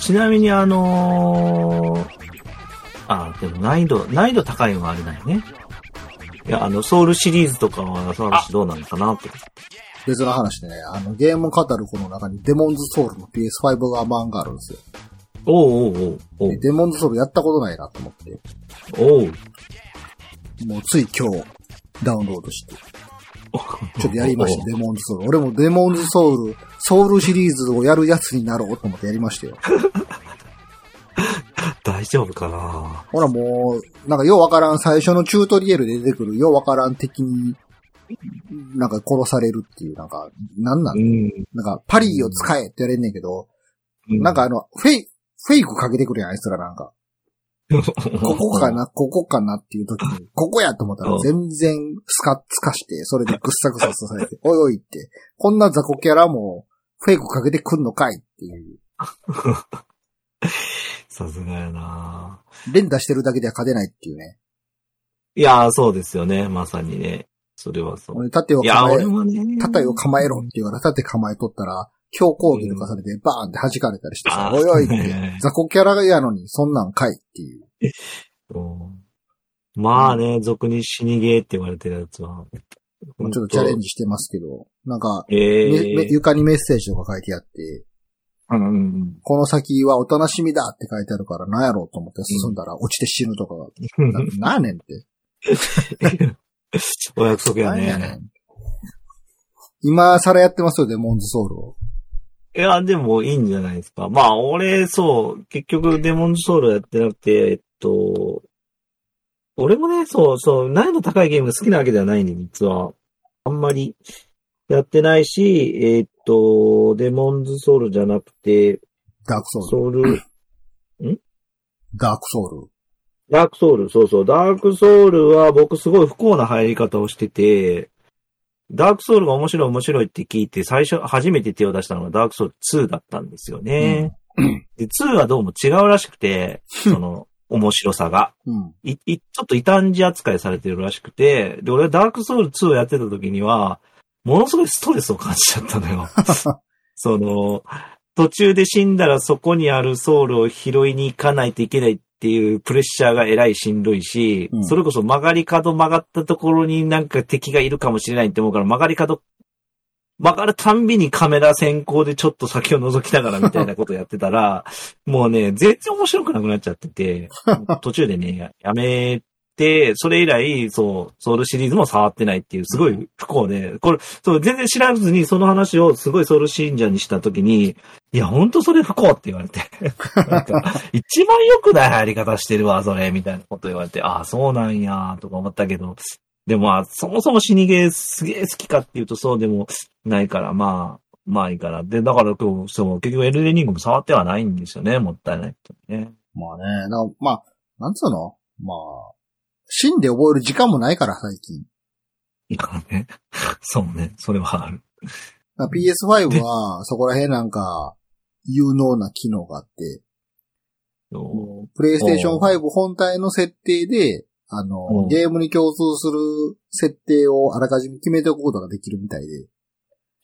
ちなみにあのー、あ、でも難易度、難易度高いのはあれだよね。いや、あの、ソウルシリーズとかは、その話どうなのかなって。別の話でね、あの、ゲームカタログの中にデモンズソウルの PS5 が版があるんですよ。おうおうおうおうでデモンズソウルやったことないなと思って、おうもうつい今日ダウンロードして、ちょっとやりました、デモンズソウル。俺もデモンズソウル、ソウルシリーズをやるやつになろうと思ってやりましたよ。大丈夫かな？ほらもう、なんかようわからん、最初のチュートリアルで出てくるようわからん敵に、なんか殺されるっていう、なんか、なんなん？うん。なんか、パリーを使えって言われんねんけど、なんかあの、フェイ、フェイクかけてくるやん、あいつらなんか。ここかな、ここかなっていう時に、ここやと思ったらうん全然スカッつかして、それでぐっさぐささされて、おいおいって、こんな雑魚キャラもフェイクかけてくんのかいっていう。さすがやな連打してるだけでは勝てないっていうね。いやー、そうですよね。まさにね。それはそう。俺盾を構えね。盾を構えろって言うから、盾構えとったら、強攻撃とかされて、バーンって弾かれたりしてさ、おいおいって、雑魚キャラやのに、そんなんかいっていう。うんまあね、俗に死にゲーって言われてるやつは。ちょっとチャレンジしてますけど、なんか、えめめえ床にメッセージとか書いてあって、うんうんこの先はお楽しみだって書いてあるから何やろうと思って進んだら落ちて死ぬとかな なんやねんって。お約束やなんやねね。ん。今更やってますよ、デモンズソウルを。いや、でもいいんじゃないですか。まあ、俺、そう、結局、デモンズソウルやってなくて、えっと、俺もね、そう、そう、難易度高いゲームが好きなわけではないんで、実は。あんまりやってないし、えっと、デモンズソウルじゃなくて、ダークソウル。ソウル、ダークソウル。ダークソウル、そうそう。ダークソウルは僕すごい不幸な入り方をしてて、ダークソウルが面白い面白いって聞いて、最初、初めて手を出したのがダークソウル2だったんですよね。で、2はどうも違うらしくて、その、面白さが。うん。い、い、ちょっと異端児扱いされてるらしくて、で、俺はダークソウル2をやってた時には、ものすごいストレスを感じちゃったのよ。その、途中で死んだらそこにあるソウルを拾いに行かないといけないっていうプレッシャーがえらいしんどいし、うん。それこそ曲がり角曲がったところになんか敵がいるかもしれないって思うから曲がり角曲がるたんびにカメラ先行でちょっと先を覗きながらみたいなことやってたら、もうね、全然面白くなくなっちゃってて、途中でね、ややめて、それ以来、そう、ソウルシリーズも触ってないっていう、すごい不幸で、これ、そう、全然知らずにその話をすごいソウル信者にしたときに、いや、ほんとそれ不幸って言われて。一番良くない入り方してるわ、それ、みたいなこと言われて、ああ、そうなんや、とか思ったけど、でも、まあ、そもそも死にゲーすげえ好きかっていうとそうでもないから、まあ、まあいいから。で、だから今日、そう、結局エルデンリングも触ってはないんですよね、もったいないとね。まあね、まあ、なんつうの？まあ、死んで覚える時間もないから、最近。いいからね。そうね、それはある。だから PS5 は、そこら辺なんか、有能な機能があって、そプレイステーション5本体の設定で、あの、うんゲームに共通する設定をあらかじめ決めておくことができるみたいで、う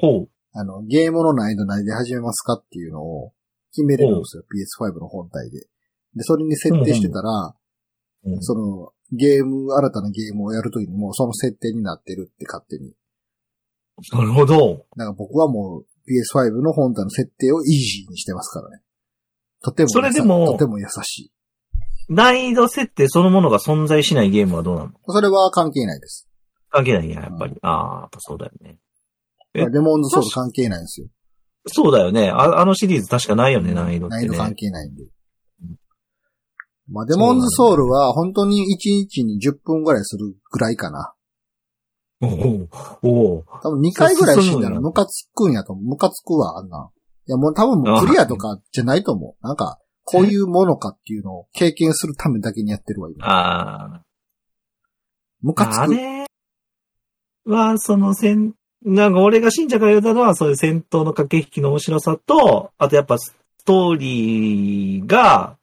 ほう。あの、ゲームの難易度何で始めますかっていうのを決めれるんですよ、PS5 の本体で。で、それに設定してたら、うんその、ゲーム、新たなゲームをやるときにもうその設定になってるって勝手に。なるほど。なんか僕はもう PS5 の本体の設定をイージーにしてますからね。とても、それでもとても優しい。難易度設定そのものが存在しないゲームはどうなの？それは関係ないです。関係ないんや、やっぱり。ああ、やっぱそうだよね。えレモンズソウル関係ないんですよ。そうだよね。ああのシリーズ確かないよね、難易度って難易度関ね。係ないんで。まあ、デモンズソウルは本当に1日に10分ぐらいするぐらいかな。おおおお多分2回ぐらい死んだらムカつくんやと思う。ムカつくわ、あんな。いや、もう多分もうクリアとかじゃないと思う。なんか、こういうものかっていうのを経験するためだけにやってるわ、今。ああ。ムカつく。あれは、その戦、なんか俺が信者から言ったのは、そういう戦闘の駆け引きの面白さと、あとやっぱストーリーが、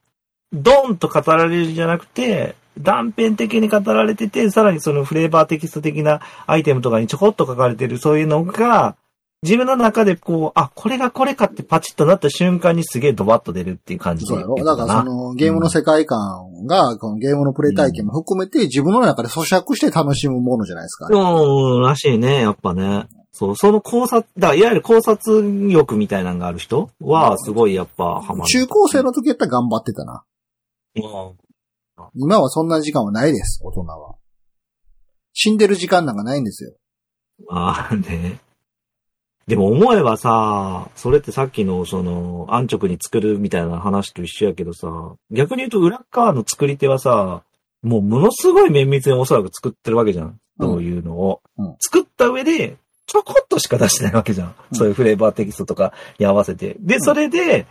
ドンと語られるんじゃなくて、断片的に語られてて、さらにそのフレーバーテキスト的なアイテムとかにちょこっと書かれてる、そういうのが、自分の中でこう、あ、これがこれかってパチッとなった瞬間にすげえドバッと出るっていう感じそうやろだからそのゲームの世界観が、このゲームのプレイ体験も含めて自分の中で咀嚼して楽しむものじゃないですか、うん、らしいね、やっぱね。そう、その考察、だいわゆる考察欲みたいなのがある人は、すごいやっぱハマる。中高生の時やったら頑張ってたな。うん今はそんな時間はないです、大人は。死んでる時間なんかないんですよ。ああね。でも思えばさ、それってさっきのその安直に作るみたいな話と一緒やけどさ、逆に言うと裏側の作り手はさ、もうものすごい綿密におそらく作ってるわけじゃん。そういうのを。うん作った上で、ちょこっとしか出してないわけじゃん。うんそういうフレーバーテキストとかに合わせて。で、それで、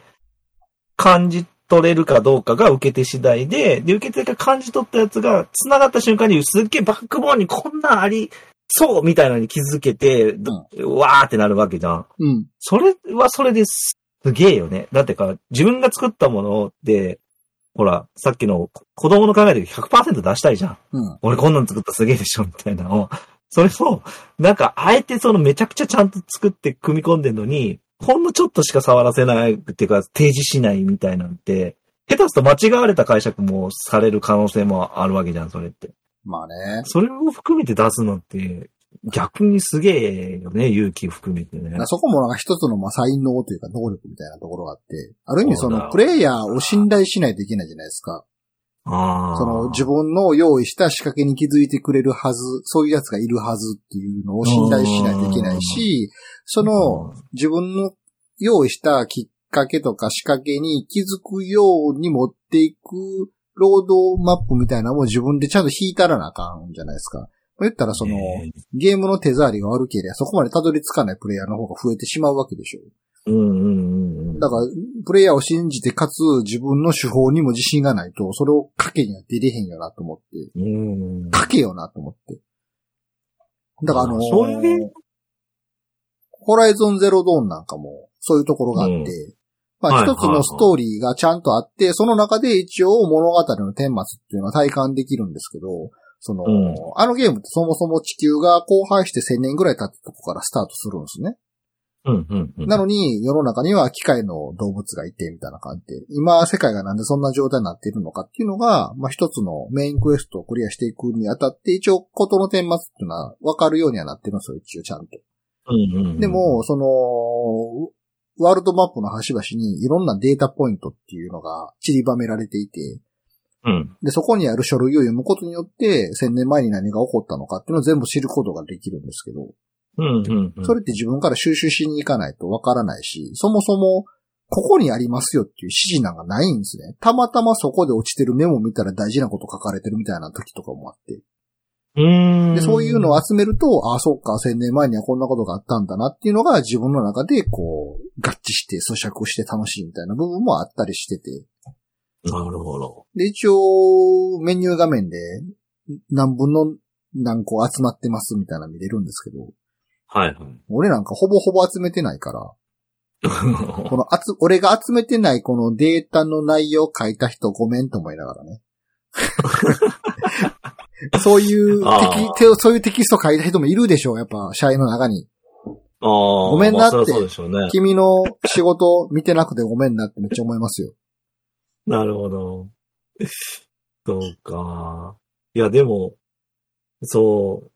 感じ取れるかどうかが受け手次第で、で、受け手が感じ取ったやつが繋がった瞬間にすっげえバックボーンにこんなんありそうみたいなのに気づけて、どわーってなるわけじゃん。うん。それはそれですげえよね。だってか、自分が作ったもので、ほら、さっきの子供の考えで100%出したいじゃん。うん。俺こんなん作ったらすげえでしょみたいなのを。それを、なんか、あえてそのめちゃくちゃちゃんと作って組み込んでんのに、ほんのちょっとしか触らせないっていうか、提示しないみたいなんて、下手すると間違われた解釈もされる可能性もあるわけじゃん、それって。まあね。それを含めて出すのって、逆にすげえよね、勇気を含めてね。そこもなんか一つのまあ才能というか能力みたいなところがあって、ある意味そのプレイヤーを信頼しないといけないじゃないですか。その自分の用意した仕掛けに気づいてくれるはず、そういうやつがいるはずっていうのを信頼しないといけないし、その自分の用意したきっかけとか仕掛けに気づくように持っていくロードマップみたいなのも自分でちゃんと引いたらなあかんじゃないですか。言ったらその、ねゲームの手触りが悪ければそこまでたどり着かないプレイヤーの方が増えてしまうわけでしょ。うんうんだから、プレイヤーを信じて、かつ自分の手法にも自信がないと、それを賭けには出れへんよなと思って、うん。賭けよなと思って。だからあのーホライゾンゼロドーンなんかも、そういうところがあって、うんまあはい一つのストーリーがちゃんとあって、その中で一応物語の顛末っていうのは体感できるんですけど、その、うんあのゲームってそもそも地球が荒廃して1000年ぐらい経ったとこからスタートするんですね。うんうんうん。なのに、世の中には機械の動物がいて、みたいな感じで、今、世界がなんでそんな状態になっているのかっていうのが、まあ、一つのメインクエストをクリアしていくにあたって、一応、ことの顛末っていうのは分かるようにはなってるんですよ、一応ちゃんと。うんうんうん。でも、その、ワールドマップの端々にいろんなデータポイントっていうのが散りばめられていて、うん。で、そこにある書類を読むことによって、千年前に何が起こったのかっていうのを全部知ることができるんですけど、うんうんうん。それって自分から収集しに行かないとわからないし、そもそも、ここにありますよっていう指示なんかないんですね。たまたまそこで落ちてるメモを見たら大事なこと書かれてるみたいな時とかもあって。うーん。で、そういうのを集めると、ああ、そうか、千年前にはこんなことがあったんだなっていうのが自分の中で、こう、合致して咀嚼して楽しいみたいな部分もあったりしてて。なるほど。で、一応、メニュー画面で何分の何個集まってますみたいなの見れるんですけど、はいはい。俺なんかほぼほぼ集めてないから、この集、俺が集めてないこのデータの内容を書いた人ごめんと思いながらね。そういうあテそういうテキスト書いた人もいるでしょう、やっぱ、社員の中に。ああ。ごめんなってまあね。君の仕事見てなくてごめんなってめっちゃ思いますよ。なるほど。そうか。いや、でも、そう。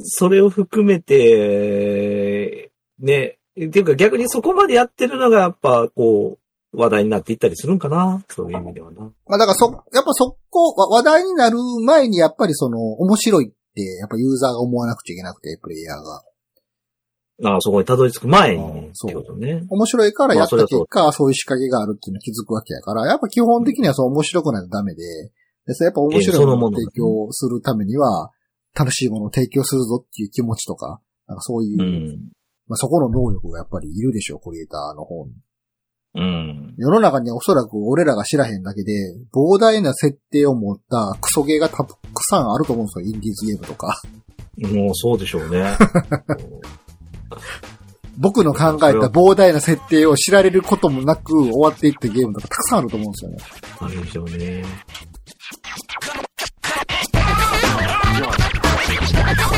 それを含めて、ね、っていうか逆にそこまでやってるのがやっぱ、こう、話題になっていったりするんかなそういう意味ではな。まあだからそ、やっぱそこ、わ話題になる前にやっぱりその、面白いって、やっぱユーザーが思わなくちゃいけなくて、プレイヤーが。ああ、そこにたどり着く前にね、そうね。面白いからやったまあそれは結果、そういう仕掛けがあるっていうのに気づくわけやから、やっぱ基本的にはそう面白くないとダメで、でやっぱ面白いものを提供するためには、楽しいものを提供するぞっていう気持ちとか、なんかそういう、うん。まあ、そこの能力がやっぱりいるでしょう、クリエイターの方に。うん。世の中にはおそらく俺らが知らへんだけで、膨大な設定を持ったクソゲーがたくさんあると思うんですよ、インディーズゲームとか。もうそうでしょうね。僕の考えた膨大な設定を知られることもなく終わっていったゲームとかたくさんあると思うんですよね。あるでしょうね。Oh,